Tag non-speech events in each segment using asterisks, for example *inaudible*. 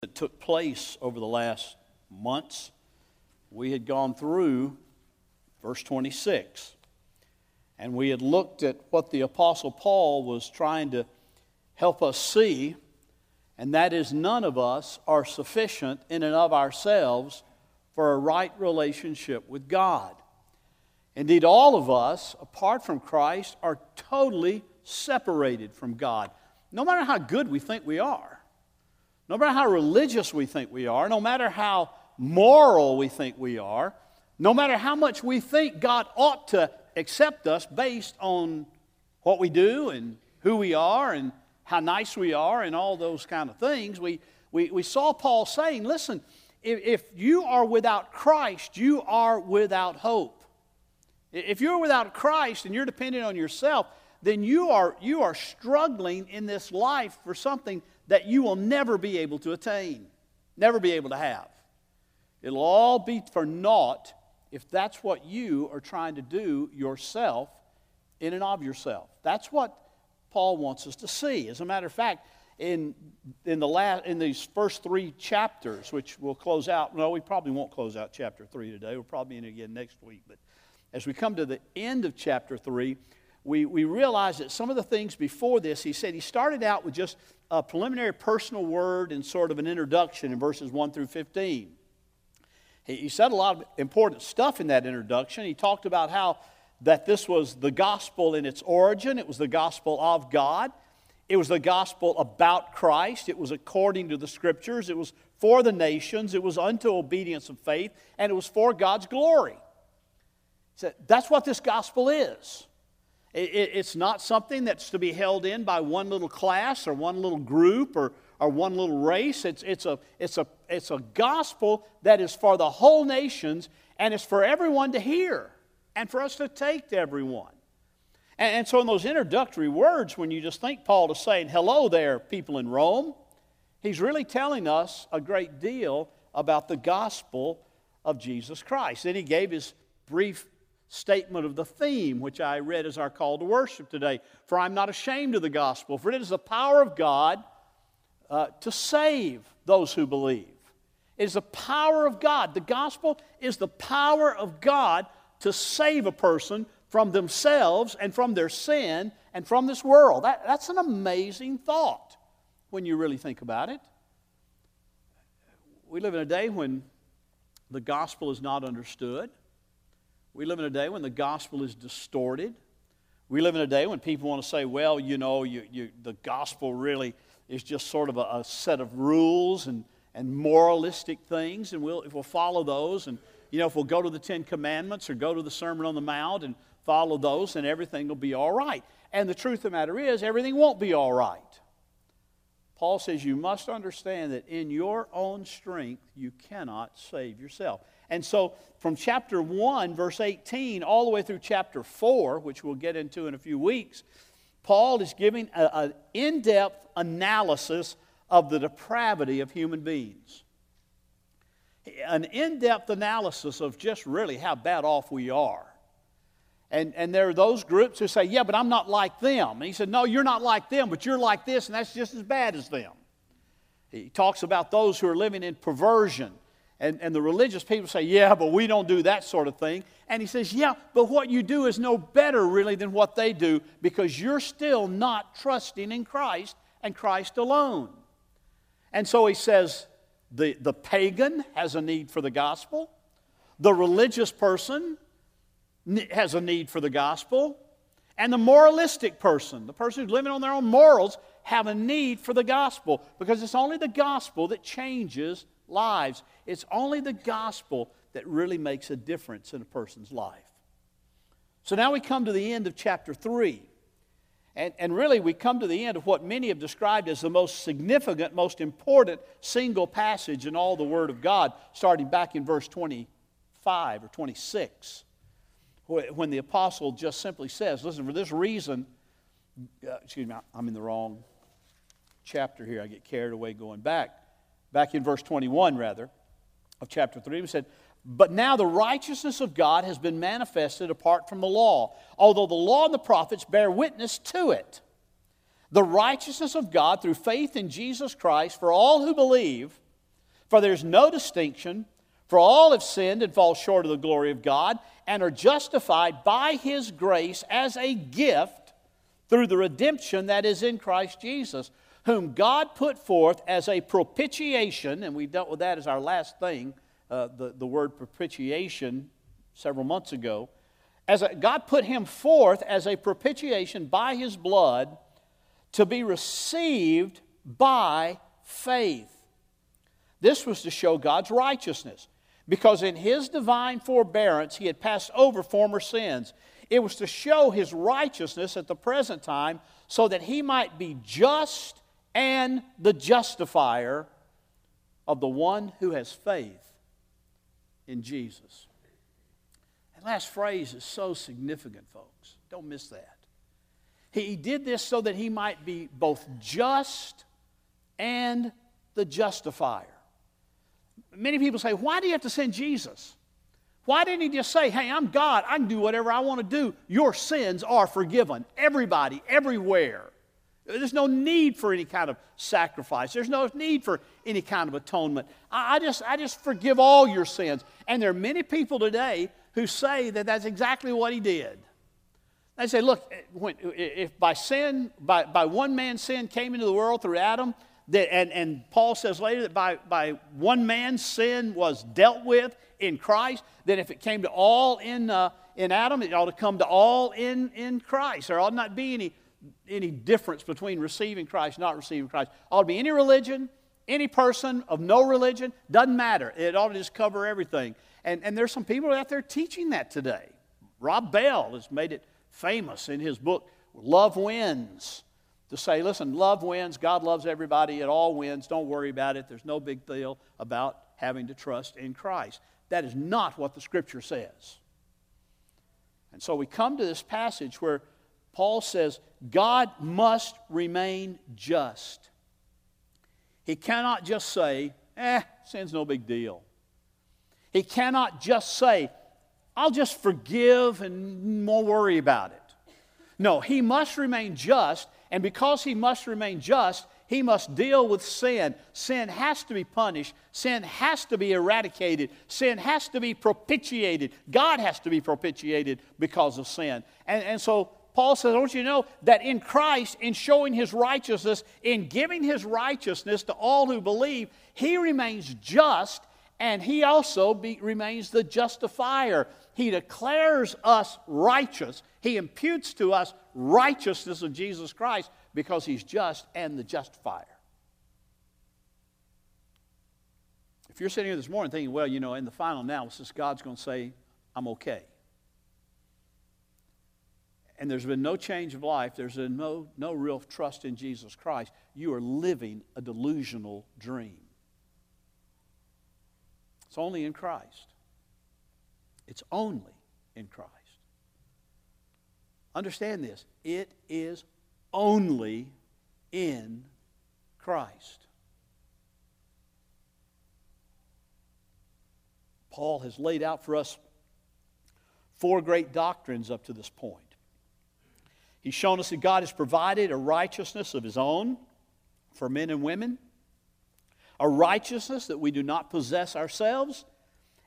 that took place over the last months, we had gone through verse 26. And we had looked at what the Apostle Paul was trying to help us see, and that is none of us are sufficient in and of ourselves for a right relationship with God. Indeed, all of us, apart from Christ, are totally separated from God, no matter how good we think we are. No matter how religious we think we are, no matter how moral we think we are, no matter how much we think God ought to accept us based on what we do and who we are and how nice we are and all those kind of things, we, we, we saw Paul saying, listen, if, if you are without Christ, you are without hope. If you're without Christ and you're dependent on yourself, then you are, you are struggling in this life for something that you will never be able to attain, never be able to have. It'll all be for naught if that's what you are trying to do yourself in and of yourself. That's what Paul wants us to see. As a matter of fact, in, in, the last, in these first three chapters, which we'll close out, no, we probably won't close out chapter three today. We'll probably in again next week. But as we come to the end of chapter three, we, we realize that some of the things before this, he said he started out with just a preliminary personal word and sort of an introduction in verses 1 through 15. He, he said a lot of important stuff in that introduction. He talked about how that this was the gospel in its origin, it was the gospel of God. It was the gospel about Christ. It was according to the scriptures. It was for the nations. It was unto obedience of faith. And it was for God's glory. So that's what this gospel is. It's not something that's to be held in by one little class or one little group or, or one little race. It's, it's, a, it's, a, it's a gospel that is for the whole nations and it's for everyone to hear and for us to take to everyone. And, and so, in those introductory words, when you just think Paul is saying, Hello there, people in Rome, he's really telling us a great deal about the gospel of Jesus Christ. Then he gave his brief statement of the theme, which I read as our call to worship today. For I'm not ashamed of the gospel, for it is the power of God uh, to save those who believe. It is the power of God. The gospel is the power of God to save a person from themselves and from their sin and from this world. That, that's an amazing thought when you really think about it. We live in a day when the gospel is not understood. We live in a day when the gospel is distorted. We live in a day when people want to say, well, you know, you, you, the gospel really is just sort of a, a, set of rules and, and moralistic things, and we'll, if we'll follow those, and you know, if we'll go to the Ten Commandments or go to the Sermon on the Mount and follow those, then everything will be all right. And the truth of the matter is, everything won't be all right. Paul says you must understand that in your own strength, you cannot save yourself. And so, from chapter 1, verse 18, all the way through chapter 4, which we'll get into in a few weeks, Paul is giving an in depth analysis of the depravity of human beings. An in depth analysis of just really how bad off we are. And, and there are those groups who say, Yeah, but I'm not like them. And he said, No, you're not like them, but you're like this, and that's just as bad as them. He talks about those who are living in perversion and, and the religious people say, yeah, but we don't do that sort of thing. And he says, yeah, but what you do is no better really than what they do because you're still not trusting in Christ and Christ alone. And so he says, the, the pagan has a need for the gospel, the religious person has a need for the gospel, and the moralistic person, the person who's living on their own morals, have a need for the gospel because it's only the gospel that changes lives. It's only the gospel that really makes a difference in a person's life. So now we come to the end of chapter 3. And, and really, we come to the end of what many have described as the most significant, most important single passage in all the Word of God, starting back in verse 25 or 26, when the apostle just simply says, Listen, for this reason, uh, excuse me, I'm in the wrong chapter here. I get carried away going back back in verse 21, rather, of chapter 3, we said, But now the righteousness of God has been manifested apart from the law, although the law and the prophets bear witness to it. The righteousness of God through faith in Jesus Christ for all who believe, For there's no distinction, for all have sinned and fall short of the glory of God, and are justified by his grace as a gift through the redemption that is in Christ Jesus, whom God put forth as a propitiation, and we dealt with that as our last thing, uh, the, the word propitiation several months ago. As a, God put him forth as a propitiation by his blood to be received by faith. This was to show God's righteousness, because in his divine forbearance he had passed over former sins. It was to show his righteousness at the present time so that he might be just and the justifier of the one who has faith in Jesus. That last phrase is so significant, folks. Don't miss that. He did this so that he might be both just and the justifier. Many people say, Why do you have to send Jesus? Why didn't he just say, Hey, I'm God, I can do whatever I want to do? Your sins are forgiven. Everybody, everywhere. There's no need for any kind of sacrifice. There's no need for any kind of atonement. I, just, I just forgive all your sins. And there are many people today who say that that's exactly what he did. They say, look, when, if by sin, by, by one man's sin came into the world through Adam, that, and, and Paul says later that by, by one man's sin was dealt with in Christ, that if it came to all in, uh, in Adam, it ought to come to all in, in Christ. There ought not be any, any difference between receiving Christ not receiving Christ. Ought to be any religion, any person of no religion, doesn't matter. It ought to just cover everything. And, and there's some people out there teaching that today. Rob Bell has made it famous in his book, Love Wins to say, listen, love wins. God loves everybody. It all wins. Don't worry about it. There's no big deal about having to trust in Christ. That is not what the Scripture says. And so we come to this passage where Paul says, God must remain just. He cannot just say, eh, sin's no big deal. He cannot just say, I'll just forgive and won't worry about it. No, he must remain just and because he must remain just, he must deal with sin. Sin has to be punished. Sin has to be eradicated. Sin has to be propitiated. God has to be propitiated because of sin. And, and so Paul says, Don't you to know that in Christ, in showing his righteousness, in giving his righteousness to all who believe, he remains just and he also be, remains the justifier. He declares us righteous. He imputes to us righteousness of Jesus Christ because he's just and the justifier. If you're sitting here this morning thinking, well, you know, in the final analysis, God's going to say, I'm okay. And there's been no change of life, there's been no, no real trust in Jesus Christ, you are living a delusional dream. It's only in Christ. It's only in Christ. Understand this it is only in Christ. Paul has laid out for us four great doctrines up to this point. He's shown us that God has provided a righteousness of His own for men and women, a righteousness that we do not possess ourselves,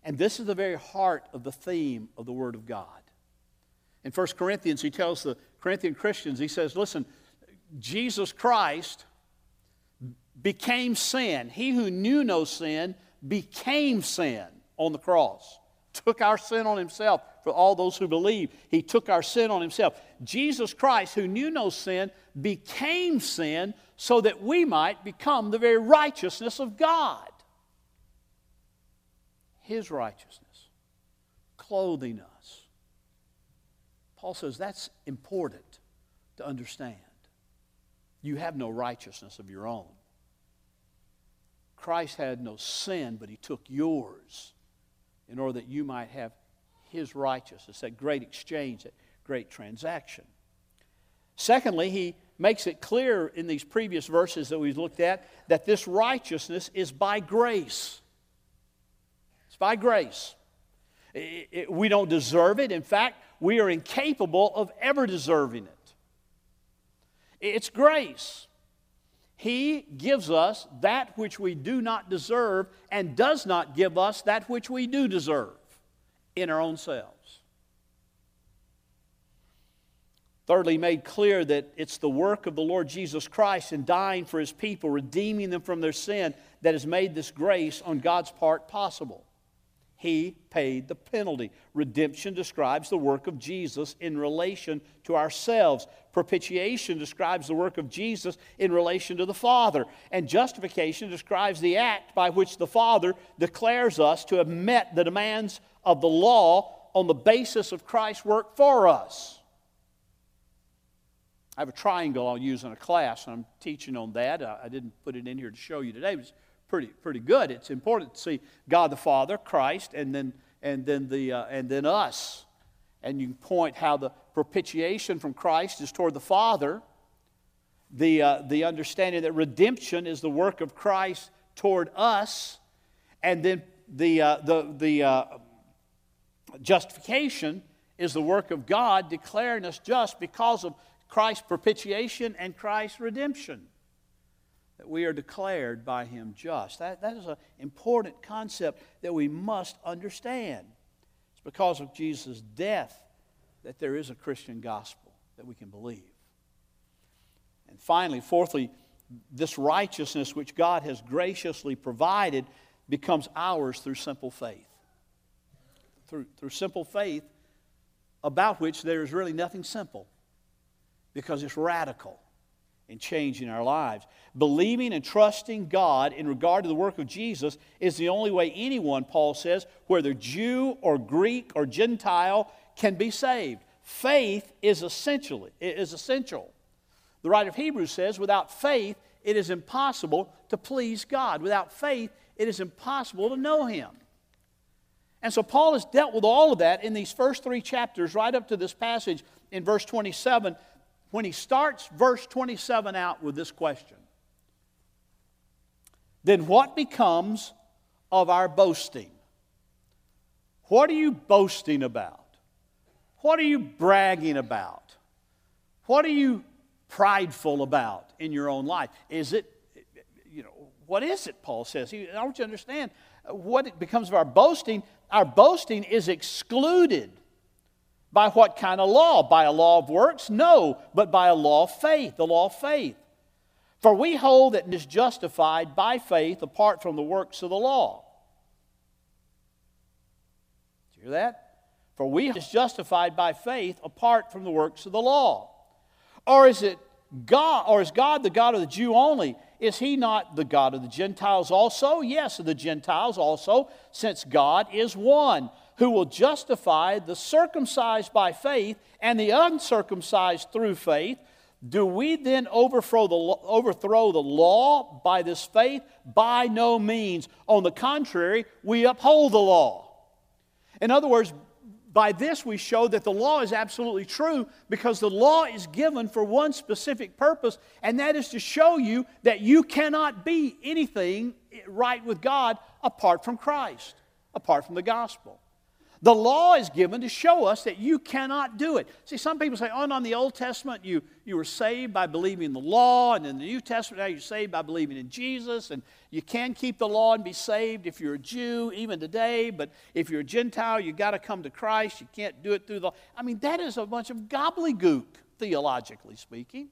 and this is the very heart of the theme of the Word of God. In 1 Corinthians, he tells the Corinthian Christians, he says, Listen, Jesus Christ became sin. He who knew no sin became sin on the cross, took our sin on himself for all those who believe. He took our sin on himself. Jesus Christ, who knew no sin, became sin so that we might become the very righteousness of God. His righteousness, clothing us Paul says that's important to understand. You have no righteousness of your own. Christ had no sin, but he took yours in order that you might have his righteousness, that great exchange, that great transaction. Secondly, he makes it clear in these previous verses that we've looked at that this righteousness is by grace. It's by grace. we don't deserve it. In fact, we are incapable of ever deserving it. It's grace. He gives us that which we do not deserve and does not give us that which we do deserve in our own selves. Thirdly, made clear that it's the work of the Lord Jesus Christ in dying for his people, redeeming them from their sin, that has made this grace on God's part possible. He paid the penalty. Redemption describes the work of Jesus in relation to ourselves. Propitiation describes the work of Jesus in relation to the Father. And justification describes the act by which the Father declares us to have met the demands of the law on the basis of Christ's work for us. I have a triangle I'll use in a class, and I'm teaching on that. I didn't put it in here to show you today, but pretty, pretty good. It's important to see God the Father, Christ, and then, and then, the, uh, and then us. And you point how the propitiation from Christ is toward the Father, the, uh, the understanding that redemption is the work of Christ toward us, and then the, uh, the, the uh, justification is the work of God declaring us just because of Christ's propitiation and Christ's redemption. We are declared by Him just. That, that is an important concept that we must understand. It's because of Jesus' death that there is a Christian gospel that we can believe. And finally, fourthly, this righteousness which God has graciously provided becomes ours through simple faith. Through, through simple faith, about which there is really nothing simple because it's radical in changing our lives. Believing and trusting God in regard to the work of Jesus is the only way anyone, Paul says, whether Jew or Greek or Gentile, can be saved. Faith is essentially is essential. The writer of Hebrews says, without faith, it is impossible to please God. Without faith, it is impossible to know Him. And so Paul has dealt with all of that in these first three chapters, right up to this passage in verse 27 when he starts verse 27 out with this question Then what becomes of our boasting? What are you boasting about? What are you bragging about? What are you prideful about in your own life? Is it, you know, what is it, Paul says? I want you to understand what it becomes of our boasting. Our boasting is excluded by what kind of law? By a law of works? No, but by a law of faith, the law of faith. For we hold that is justified by faith apart from the works of the law. Did you hear that? For we is justified by faith apart from the works of the law. Or is it God, or is God the God of the Jew only? Is he not the God of the Gentiles also? Yes, of the Gentiles also, since God is one who will justify the circumcised by faith and the uncircumcised through faith, do we then overthrow the, overthrow the law by this faith? By no means. On the contrary, we uphold the law. In other words, by this we show that the law is absolutely true because the law is given for one specific purpose, and that is to show you that you cannot be anything right with God apart from Christ, apart from the gospel. The law is given to show us that you cannot do it. See, some people say, oh, no, in the Old Testament, you, you were saved by believing the law, and in the New Testament, now you're saved by believing in Jesus, and you can keep the law and be saved if you're a Jew, even today, but if you're a Gentile, you've got to come to Christ. You can't do it through the. I mean, that is a bunch of gobbledygook, theologically speaking.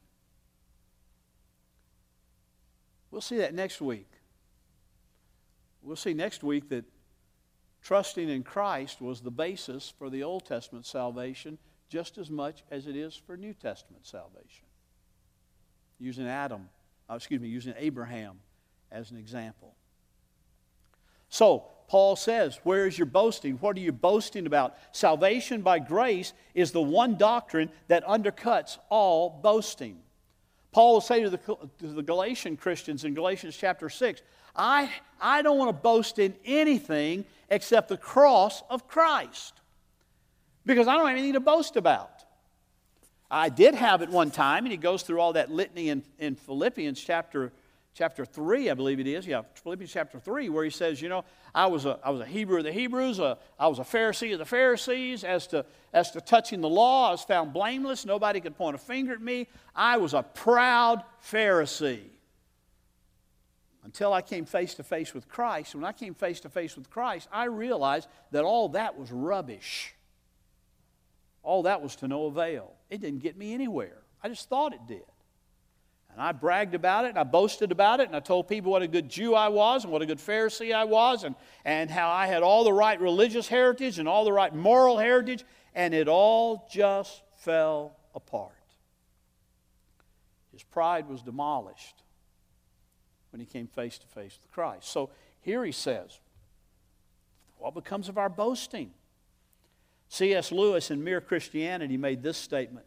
We'll see that next week. We'll see next week that Trusting in Christ was the basis for the Old Testament salvation just as much as it is for New Testament salvation. Using Adam, uh, excuse me, using Abraham as an example. So, Paul says, Where is your boasting? What are you boasting about? Salvation by grace is the one doctrine that undercuts all boasting. Paul will say to the, to the Galatian Christians in Galatians chapter 6, I, I don't want to boast in anything except the cross of Christ because I don't have anything to boast about. I did have it one time, and he goes through all that litany in, in Philippians chapter, chapter 3, I believe it is. Yeah, Philippians chapter 3, where he says, You know, I was a, I was a Hebrew of the Hebrews, a, I was a Pharisee of the Pharisees. As to, as to touching the law, I was found blameless. Nobody could point a finger at me. I was a proud Pharisee. Until I came face to face with Christ. When I came face to face with Christ, I realized that all that was rubbish. All that was to no avail. It didn't get me anywhere. I just thought it did. And I bragged about it, and I boasted about it, and I told people what a good Jew I was, and what a good Pharisee I was, and, and how I had all the right religious heritage and all the right moral heritage, and it all just fell apart. His pride was demolished when he came face to face with Christ. So here he says, What becomes of our boasting? C.S. Lewis in Mere Christianity made this statement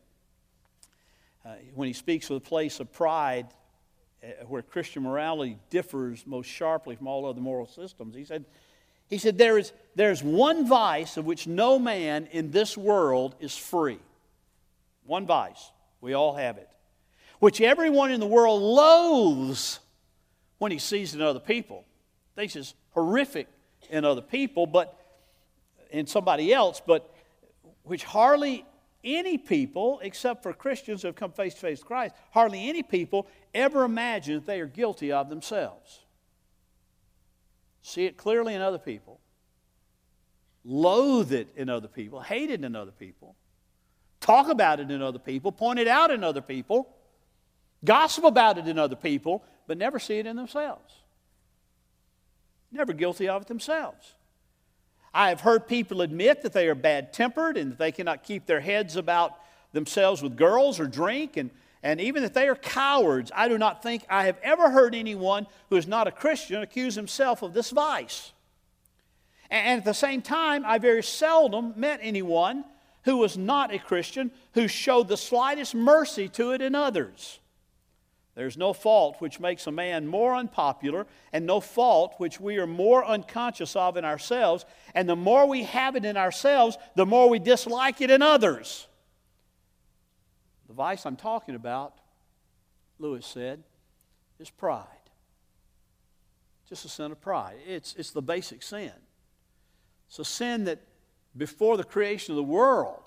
uh, when he speaks of the place of pride uh, where Christian morality differs most sharply from all other moral systems. He said, he said there is there's one vice of which no man in this world is free. One vice. We all have it. Which everyone in the world loathes when he sees in other people. Thinks is horrific in other people, but in somebody else, but which hardly any people, except for Christians who have come face to face with Christ, hardly any people ever imagine that they are guilty of themselves. See it clearly in other people, loathe it in other people, hate it in other people, talk about it in other people, point it out in other people, gossip about it in other people, but never see it in themselves. Never guilty of it themselves. I have heard people admit that they are bad tempered and that they cannot keep their heads about themselves with girls or drink, and, and even that they are cowards. I do not think I have ever heard anyone who is not a Christian accuse himself of this vice. And at the same time, I very seldom met anyone who was not a Christian who showed the slightest mercy to it in others. There's no fault which makes a man more unpopular, and no fault which we are more unconscious of in ourselves. And the more we have it in ourselves, the more we dislike it in others. The vice I'm talking about, Lewis said, is pride. Just a sin of pride. It's, it's the basic sin. It's a sin that before the creation of the world,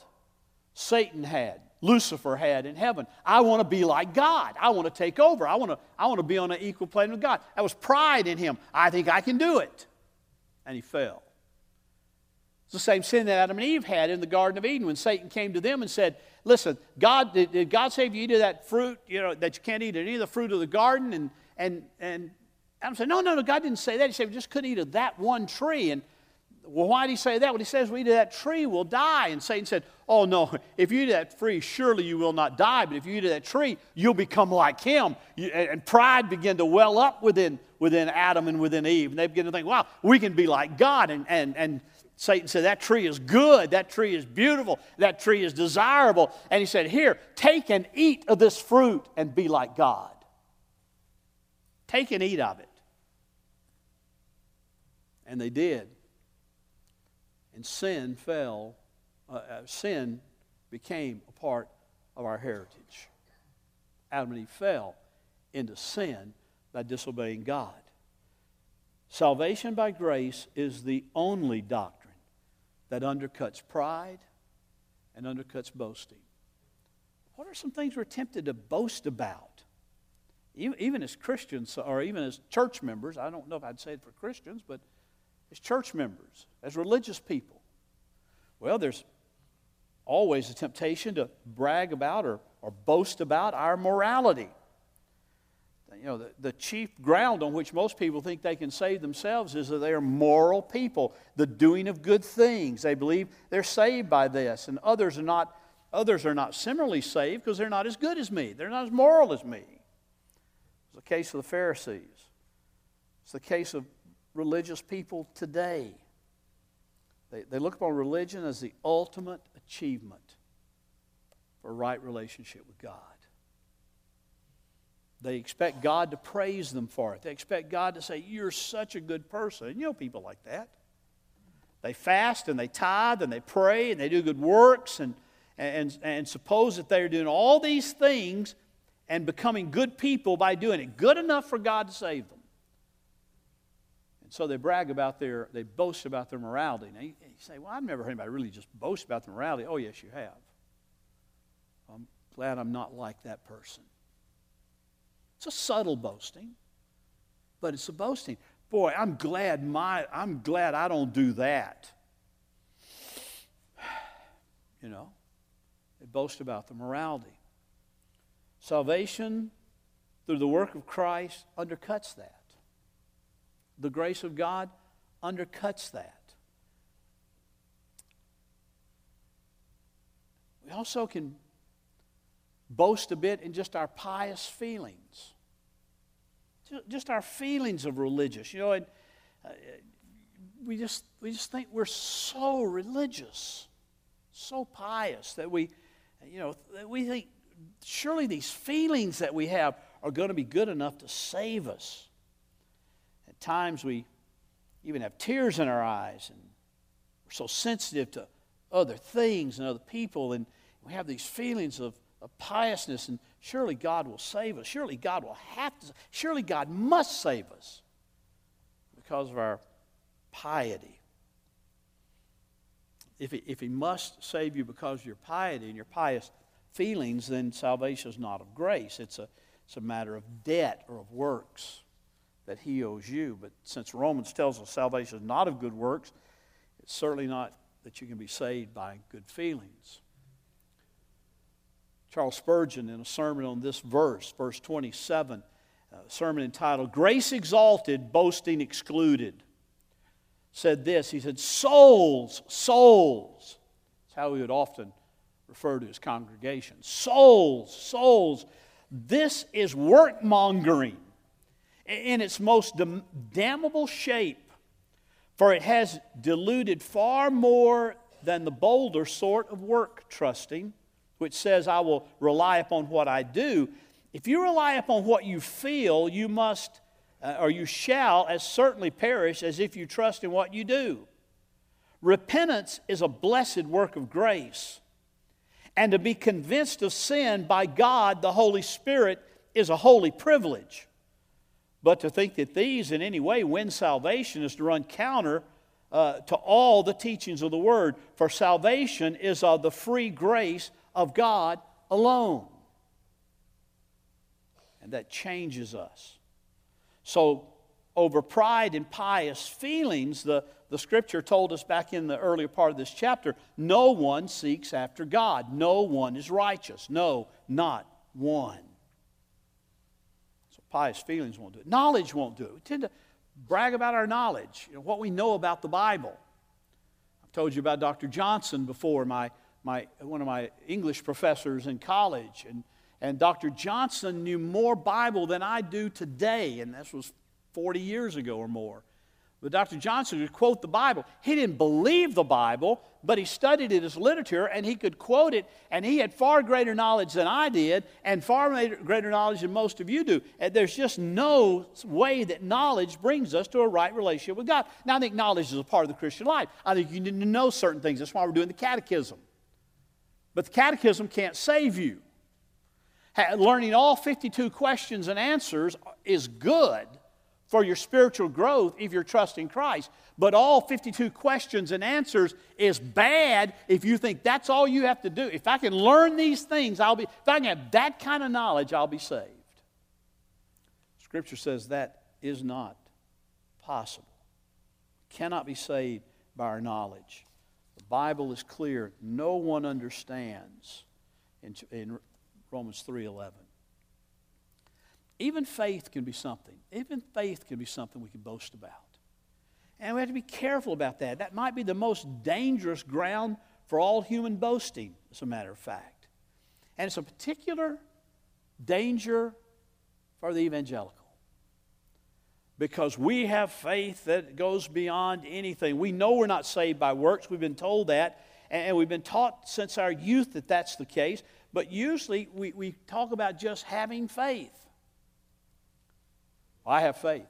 Satan had. Lucifer had in heaven. I want to be like God. I want to take over. I want to, I want to be on an equal plane with God. That was pride in him. I think I can do it. And he fell. It's the same sin that Adam and Eve had in the Garden of Eden when Satan came to them and said, Listen, God, did, did God if you of that fruit, you know, that you can't eat any of the fruit of the garden? And, and, and Adam said, No, no, no, God didn't say that. He said, We just couldn't eat of that one tree. And well, why did he say that? Well, he says, we eat of that tree, we'll die. And Satan said, Oh, no, if you eat that tree, surely you will not die. But if you eat of that tree, you'll become like him. And pride began to well up within, within Adam and within Eve. And they began to think, wow, we can be like God. And, and, and Satan said, That tree is good. That tree is beautiful. That tree is desirable. And he said, Here, take and eat of this fruit and be like God. Take and eat of it. And they did and sin fell, uh, uh, sin became a part of our heritage. Adam and Eve fell into sin by disobeying God. Salvation by grace is the only doctrine that undercuts pride and undercuts boasting. What are some things we're tempted to boast about? Even as Christians or even as church members, I don't know if I'd say it for Christians, but as church members, as religious people? Well, there's always a temptation to brag about or, or boast about our morality. You know, the, the chief ground on which most people think they can save themselves is that they are moral people, the doing of good things. They believe they're saved by this, and others are not, others are not similarly saved because they're not as good as me. They're not as moral as me. It's the case of the Pharisees. It's the case of religious people today. They, they look upon religion as the ultimate achievement for a right relationship with God. They expect God to praise them for it. They expect God to say, You're such a good person. You know people like that. They fast and they tithe and they pray and they do good works and, and, and suppose that they're doing all these things and becoming good people by doing it. Good enough for God to save them. And so they brag about their, they boast about their morality. Now you, you say, well, I've never heard anybody really just boast about their morality. Oh, yes, you have. I'm glad I'm not like that person. It's a subtle boasting. but it's a boasting. Boy, I'm glad my I'm glad I don't do that. *sighs* You know, they boast about the morality. Salvation through the work of Christ undercuts that. The grace of God undercuts that. We also can boast a bit in just our pious feelings, just our feelings of religious. You know, uh, we, just, we just think we're so religious, so pious that we, you know, we think surely these feelings that we have are going to be good enough to save us. At times we even have tears in our eyes and we're so sensitive to other things and other people and we have these feelings of, of piousness and surely God will save us. Surely God will have to. Surely God must save us because of our piety. If he, if he must save you because of your piety and your pious feelings, then salvation is not of grace. It's a, it's a matter of debt or of works that he owes you. But since Romans tells us salvation is not of good works, it's certainly not that you can be saved by good feelings. Charles Spurgeon, in a sermon on this verse, verse 27, a sermon entitled Grace Exalted, Boasting Excluded, said this. He said, Souls, souls. That's how he would often refer to his congregation. Souls, souls. This is work mongering in its most damnable shape, for it has diluted far more than the bolder sort of work trusting, which says, I will rely upon what I do. If you rely upon what you feel, you must, uh, or you shall, as certainly perish as if you trust in what you do. Repentance is a blessed work of grace. And to be convinced of sin by God, the Holy Spirit, is a holy privilege. But to think that these in any way win salvation is to run counter uh, to all the teachings of the Word. For salvation is of the free grace of God alone. And that changes us. So, over pride and pious feelings, the, the scripture told us back in the earlier part of this chapter no one seeks after God. No one is righteous. No, not one pious feelings won't do it. Knowledge won't do it. We tend to brag about our knowledge, you know, what we know about the Bible. I've told you about Dr. Johnson before, my, my, one of my English professors in college. And, and Dr. Johnson knew more Bible than I do today, and this was 40 years ago or more. But Dr. Johnson would quote the Bible. He didn't believe the Bible, but he studied it as literature and he could quote it, and he had far greater knowledge than I did and far greater knowledge than most of you do. And there's just no way that knowledge brings us to a right relationship with God. Now, I think knowledge is a part of the Christian life. I think you need to know certain things. That's why we're doing the catechism. But the catechism can't save you. Learning all 52 questions and answers is good for your spiritual growth if you're trusting Christ. But all 52 questions and answers is bad if you think that's all you have to do. If I can learn these things, I'll be, if I can have that kind of knowledge, I'll be saved. Scripture says that is not possible. Cannot be saved by our knowledge. The Bible is clear. No one understands in, in Romans 3.11. Even faith can be something. Even faith can be something we can boast about. And we have to be careful about that. That might be the most dangerous ground for all human boasting, as a matter of fact. And it's a particular danger for the evangelical. Because we have faith that goes beyond anything. We know we're not saved by works. We've been told that. And we've been taught since our youth that that's the case. But usually we, we talk about just having faith. I have faith.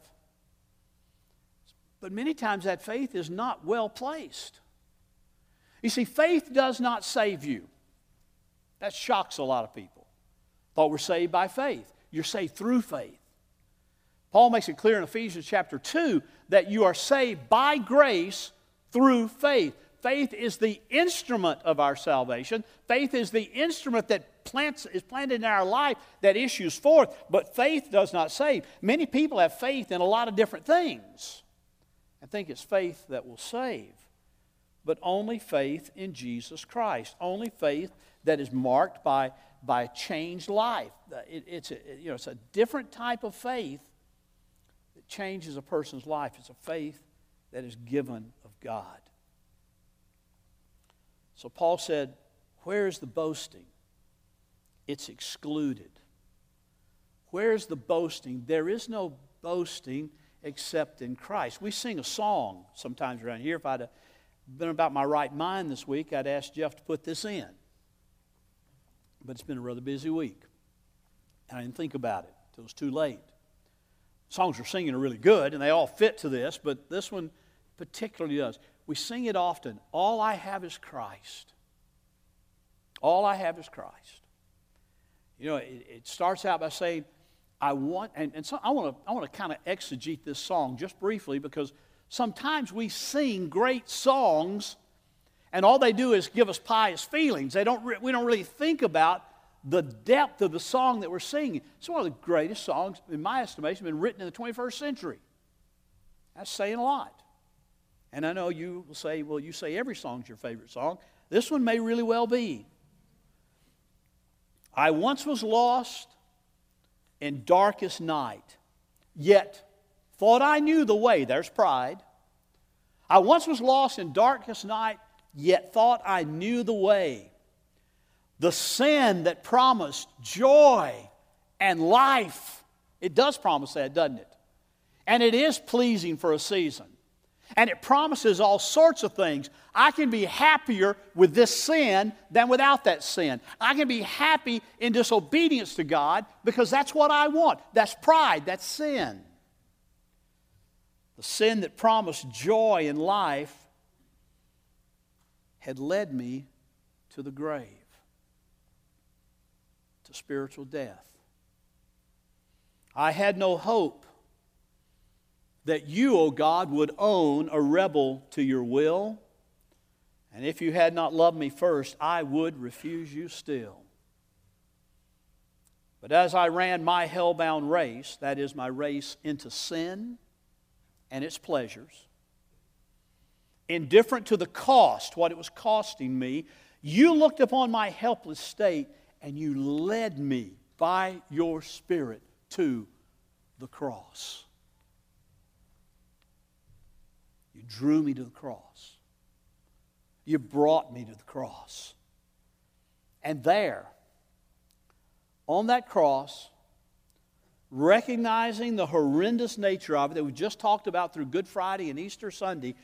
But many times that faith is not well placed. You see, faith does not save you. That shocks a lot of people. Thought we're saved by faith. You're saved through faith. Paul makes it clear in Ephesians chapter 2 that you are saved by grace through faith. Faith is the instrument of our salvation. Faith is the instrument that plants, is planted in our life that issues forth, but faith does not save. Many people have faith in a lot of different things and think it's faith that will save, but only faith in Jesus Christ, only faith that is marked by, by changed life. It, it's, a, you know, it's a different type of faith that changes a person's life. It's a faith that is given of God. So Paul said, Where is the boasting? It's excluded. Where's the boasting? There is no boasting except in Christ. We sing a song sometimes around here. If I'd been about my right mind this week, I'd ask Jeff to put this in. But it's been a rather busy week. And I didn't think about it until it was too late. Songs we're singing are really good, and they all fit to this, but this one particularly does. We sing it often. All I have is Christ. All I have is Christ. You know, it, it starts out by saying, I want, and, and so I want to I want to kind of exegete this song just briefly because sometimes we sing great songs and all they do is give us pious feelings. They don't re- we don't really think about the depth of the song that we're singing. It's one of the greatest songs, in my estimation, been written in the 21st century. That's saying a lot. And I know you will say, well, you say every song's your favorite song. This one may really well be. I once was lost in darkest night, yet thought I knew the way. There's pride. I once was lost in darkest night, yet thought I knew the way. The sin that promised joy and life, it does promise that, doesn't it? And it is pleasing for a season. And it promises all sorts of things. I can be happier with this sin than without that sin. I can be happy in disobedience to God because that's what I want. That's pride, that's sin. The sin that promised joy in life had led me to the grave, to spiritual death. I had no hope that you, O God, would own a rebel to your will. And if you had not loved me first, I would refuse you still. But as I ran my hell-bound race, that is my race into sin and its pleasures, indifferent to the cost, what it was costing me, you looked upon my helpless state and you led me by your Spirit to the cross. You drew me to the cross. You brought me to the cross. And there, on that cross, recognizing the horrendous nature of it that we just talked about through Good Friday and Easter Sunday,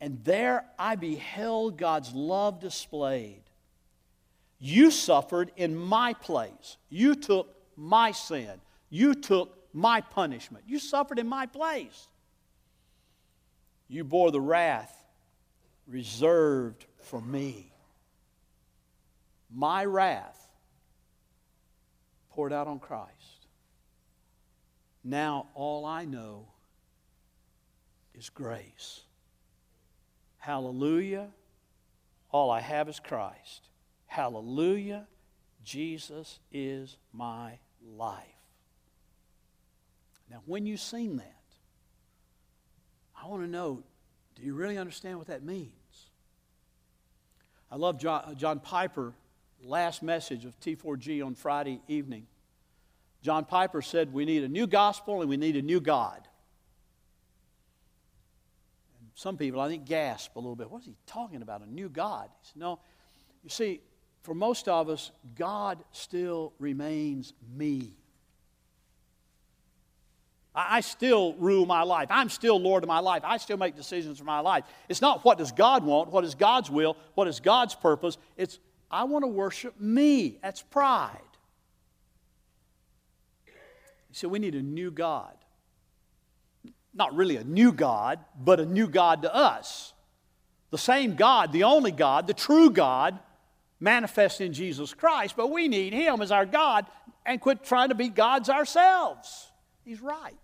and there I beheld God's love displayed. You suffered in my place. You took my sin. You took my punishment. You suffered in my place. You bore the wrath reserved for me. My wrath poured out on Christ. Now all I know is grace. Hallelujah. All I have is Christ. Hallelujah. Jesus is my life. Now, when you sing that, I want to know do you really understand what that means? I love John, uh, John Piper, last message of T4G on Friday evening. John Piper said, We need a new gospel and we need a new God. And some people, I think, gasp a little bit. What is he talking about? A new God? He said, No. You see, for most of us, God still remains me. I still rule my life. I'm still Lord of my life. I still make decisions for my life. It's not what does God want, what is God's will, what is God's purpose. It's I want to worship me. That's pride. So we need a new God. Not really a new God, but a new God to us. The same God, the only God, the true God, manifest in Jesus Christ, but we need Him as our God and quit trying to be gods ourselves. He's right.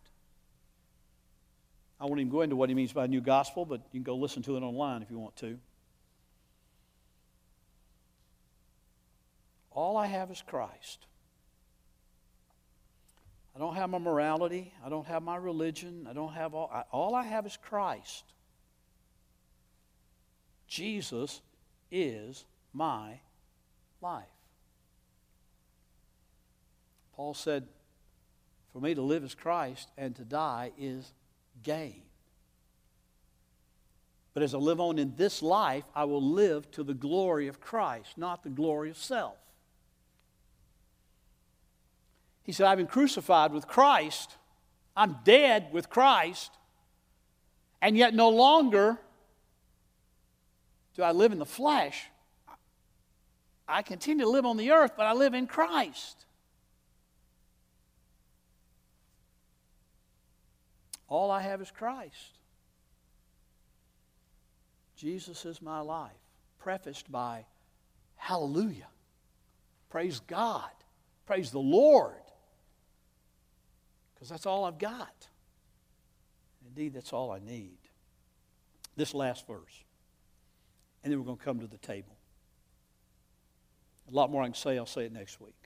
I won't even go into what he means by new gospel, but you can go listen to it online if you want to. All I have is Christ. I don't have my morality. I don't have my religion. I don't have all. I, all I have is Christ. Jesus is my life. Paul said, For me to live is Christ, and to die is gain. But as I live on in this life, I will live to the glory of Christ, not the glory of self. He said, I've been crucified with Christ. I'm dead with Christ. And yet no longer do I live in the flesh. I continue to live on the earth, but I live in Christ. All I have is Christ. Jesus is my life. Prefaced by Hallelujah. Praise God. Praise the Lord. Because that's all I've got. Indeed, that's all I need. This last verse. And then we're going to come to the table. A lot more I can say, I'll say it next week.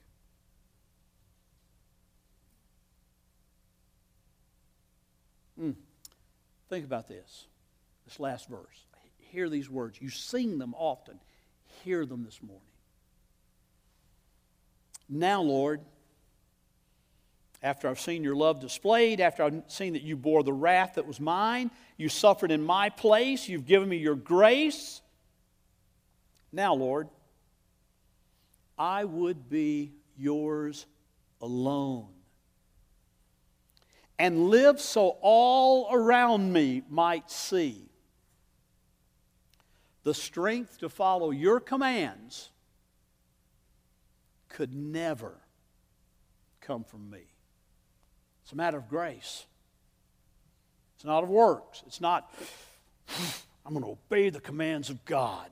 Mm. Think about this, this last verse. Hear these words. You sing them often. Hear them this morning. Now, Lord, after I've seen your love displayed, after I've seen that you bore the wrath that was mine, you suffered in my place, you've given me your grace. Now, Lord, I would be yours alone and live so all around me might see the strength to follow your commands could never come from me. It's a matter of grace. It's not of works. It's not, I'm going to obey the commands of God.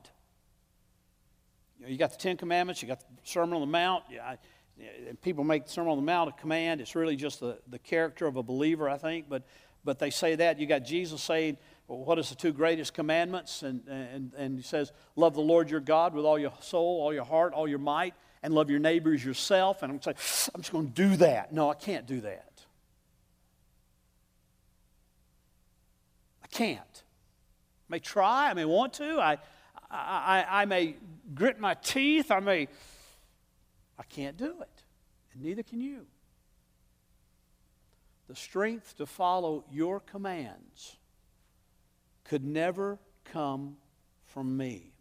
You, know, you got the Ten Commandments, you got the Sermon on the Mount. Yeah, and people make the Sermon on the Mount a command. It's really just the, the character of a believer, I think. But, but they say that. You got Jesus saying, well, what is the two greatest commandments? And, and, and he says, love the Lord your God with all your soul, all your heart, all your might, and love your neighbors yourself. And I'm saying, I'm just going to do that. No, I can't do that. I can't. I may try, I may want to, I, I, I may grit my teeth, I may I can't do it, and neither can you. The strength to follow your commands could never come from me.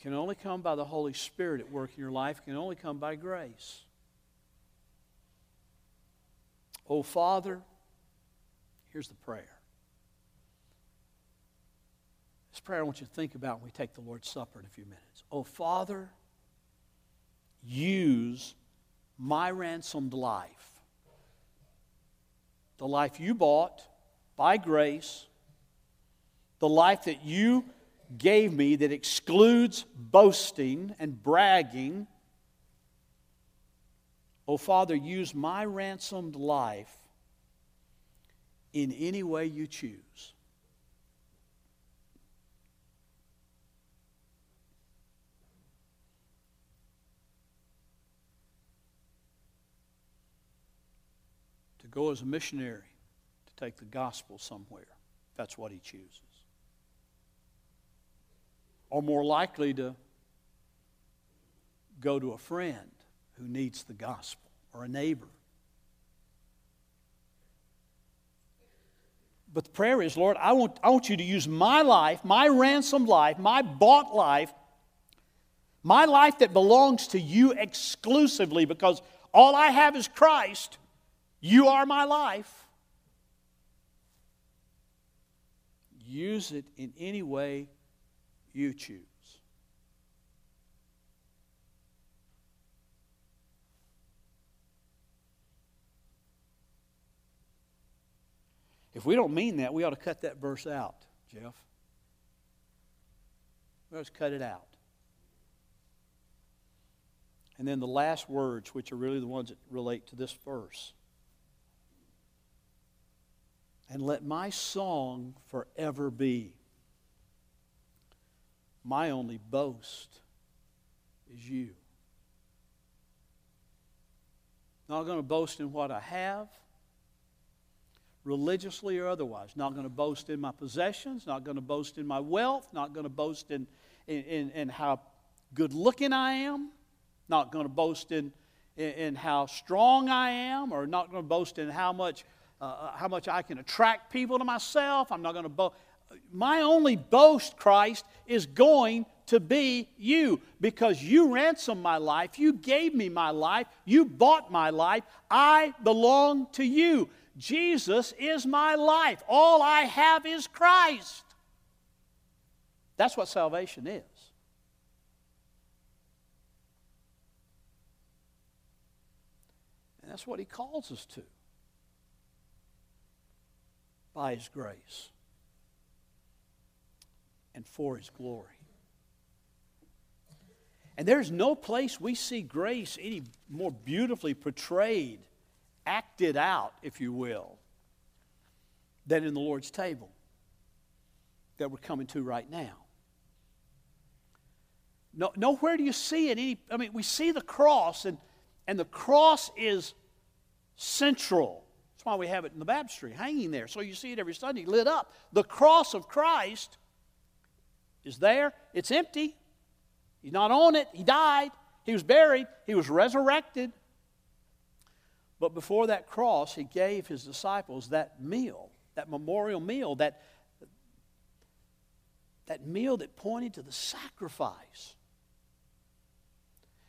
Can only come by the Holy Spirit at work in your life, can only come by grace. Oh, Father, here's the prayer. This prayer I want you to think about when we take the Lord's Supper in a few minutes. Oh, Father, use my ransomed life, the life you bought by grace, the life that you gave me that excludes boasting and bragging. Oh, Father, use my ransomed life in any way you choose. Go as a missionary to take the gospel somewhere. That's what he chooses. Or more likely to go to a friend who needs the gospel or a neighbor. But the prayer is, Lord, I want, I want you to use my life, my ransomed life, my bought life, my life that belongs to you exclusively because all I have is Christ. You are my life. Use it in any way you choose. If we don't mean that, we ought to cut that verse out, Jeff. Let's cut it out. And then the last words, which are really the ones that relate to this verse and let my song forever be my only boast is you. Not going to boast in what I have, religiously or otherwise. Not going to boast in my possessions, not going to boast in my wealth, not going to boast in, in, in, in how good looking I am, not going to boast in, in, in, how strong I am, or not going to boast in how much, uh, uh, how much I can attract people to myself. I'm not going to boast. My only boast, Christ, is going to be you because you ransomed my life. You gave me my life. You bought my life. I belong to you. Jesus is my life. All I have is Christ. That's what salvation is. And that's what he calls us to by his grace and for his glory. And there's no place we see grace any more beautifully portrayed acted out, if you will, than in the Lord's table that we're coming to right now. No, nowhere do you see it. Any, I mean, we see the cross, and, and the cross is central. That's why we have it in the baptistry, hanging there. So you see it every Sunday, lit up. The cross of Christ is there. It's empty. He's not on it. He died. He was buried. He was resurrected. But before that cross, he gave his disciples that meal, that memorial meal, that, that meal that pointed to the sacrifice.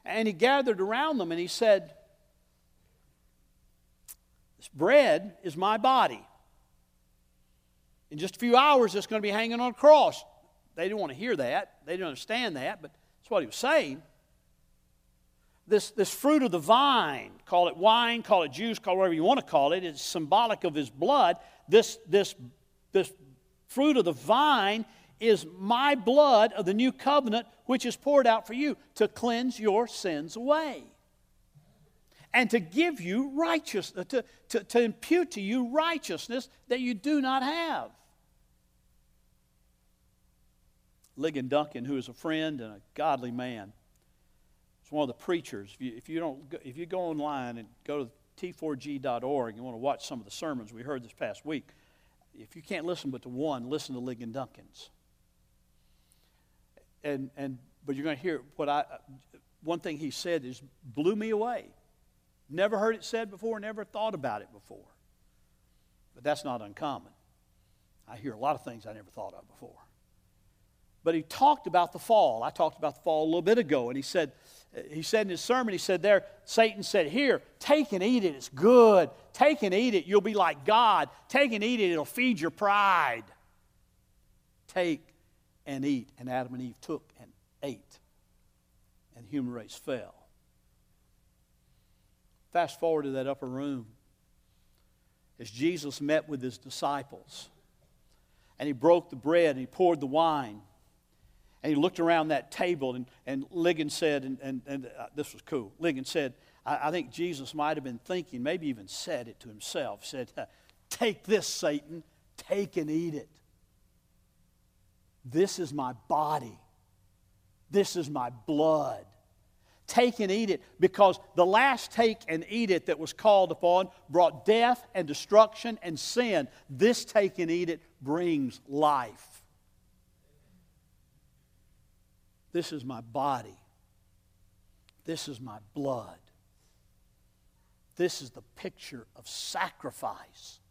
And he gathered around them and he said, This bread is my body. In just a few hours, it's going to be hanging on a cross. They didn't want to hear that. They didn't understand that, but that's what he was saying this, this fruit of the vine, call it wine, call it juice, call it whatever you want to call it, it's symbolic of his blood. This, this, this fruit of the vine is my blood of the new covenant, which is poured out for you to cleanse your sins away and to give you righteousness, uh, to, to, to impute to you righteousness that you do not have. Ligon Duncan, who is a friend and a godly man, is one of the preachers. If you, if you, don't, if you go online and go to t4g.org and want to watch some of the sermons we heard this past week, if you can't listen but to one, listen to Ligon Duncan's. And, and, but you're going to hear what I, one thing he said is blew me away. Never heard it said before, never thought about it before. But that's not uncommon. I hear a lot of things I never thought of before. But he talked about the fall. I talked about the fall a little bit ago, and he said, he said in his sermon, he said there, Satan said, Here, take and eat it. It's good. Take and eat it. You'll be like God. Take and eat it. It'll feed your pride. Take and eat. And Adam and Eve took and ate. And the human race fell. Fast forward to that upper room. As Jesus met with his disciples, and he broke the bread and he poured the wine and he looked around that table, and, and Ligon said, and, and, and uh, this was cool. Ligon said, I, I, think Jesus might have been thinking, maybe even said it to himself, said, Take this, Satan, take and eat it. This is my body. This is my blood. Take and eat it because the last take and eat it that was called upon brought death and destruction and sin. This take and eat it brings life. This is my body. This is my blood. This is the picture of sacrifice,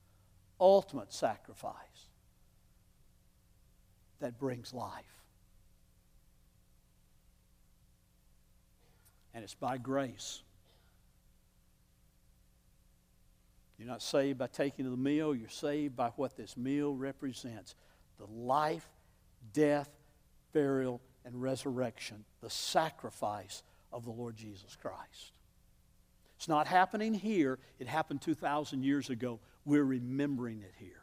ultimate sacrifice that brings life. And it's by grace. You're not saved by taking the meal, you're saved by what this meal represents the life, death, burial, and resurrection, the sacrifice of the Lord Jesus Christ. It's not happening here, it happened 2,000 years ago. We're remembering it here.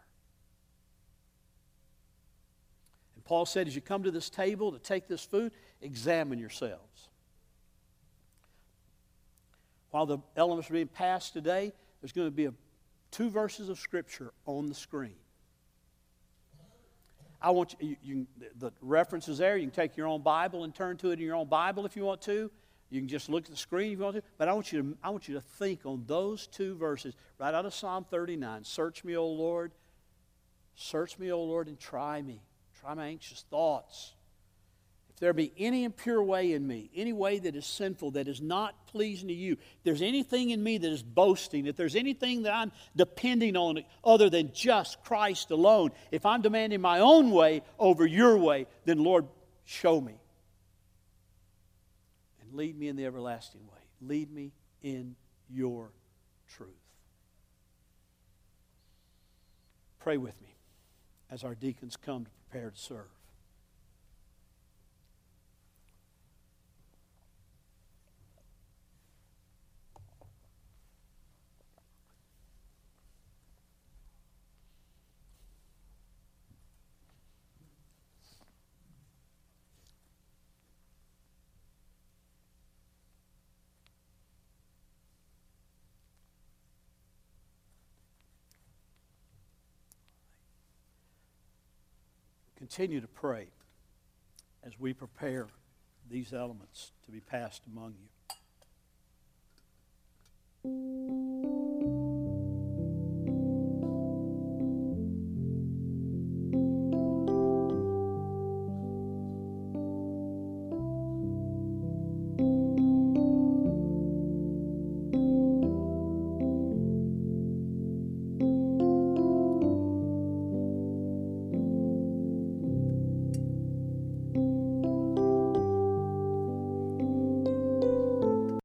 And Paul said, as you come to this table to take this food, examine yourselves. While the elements are being passed today, there's going to be a, two verses of Scripture on the screen. I want you, you, you, the reference is there. You can take your own Bible and turn to it in your own Bible if you want to. You can just look at the screen if you want to. But I want you to, I want you to think on those two verses right out of Psalm 39. Search me, O Lord. Search me, O Lord, and try me. Try my anxious thoughts. If there be any impure way in me, any way that is sinful, that is not pleasing to you, if there's anything in me that is boasting, if there's anything that I'm depending on other than just Christ alone, if I'm demanding my own way over your way, then Lord, show me. And lead me in the everlasting way. Lead me in your truth. Pray with me as our deacons come to prepare to serve. continue to pray as we prepare these elements to be passed among you.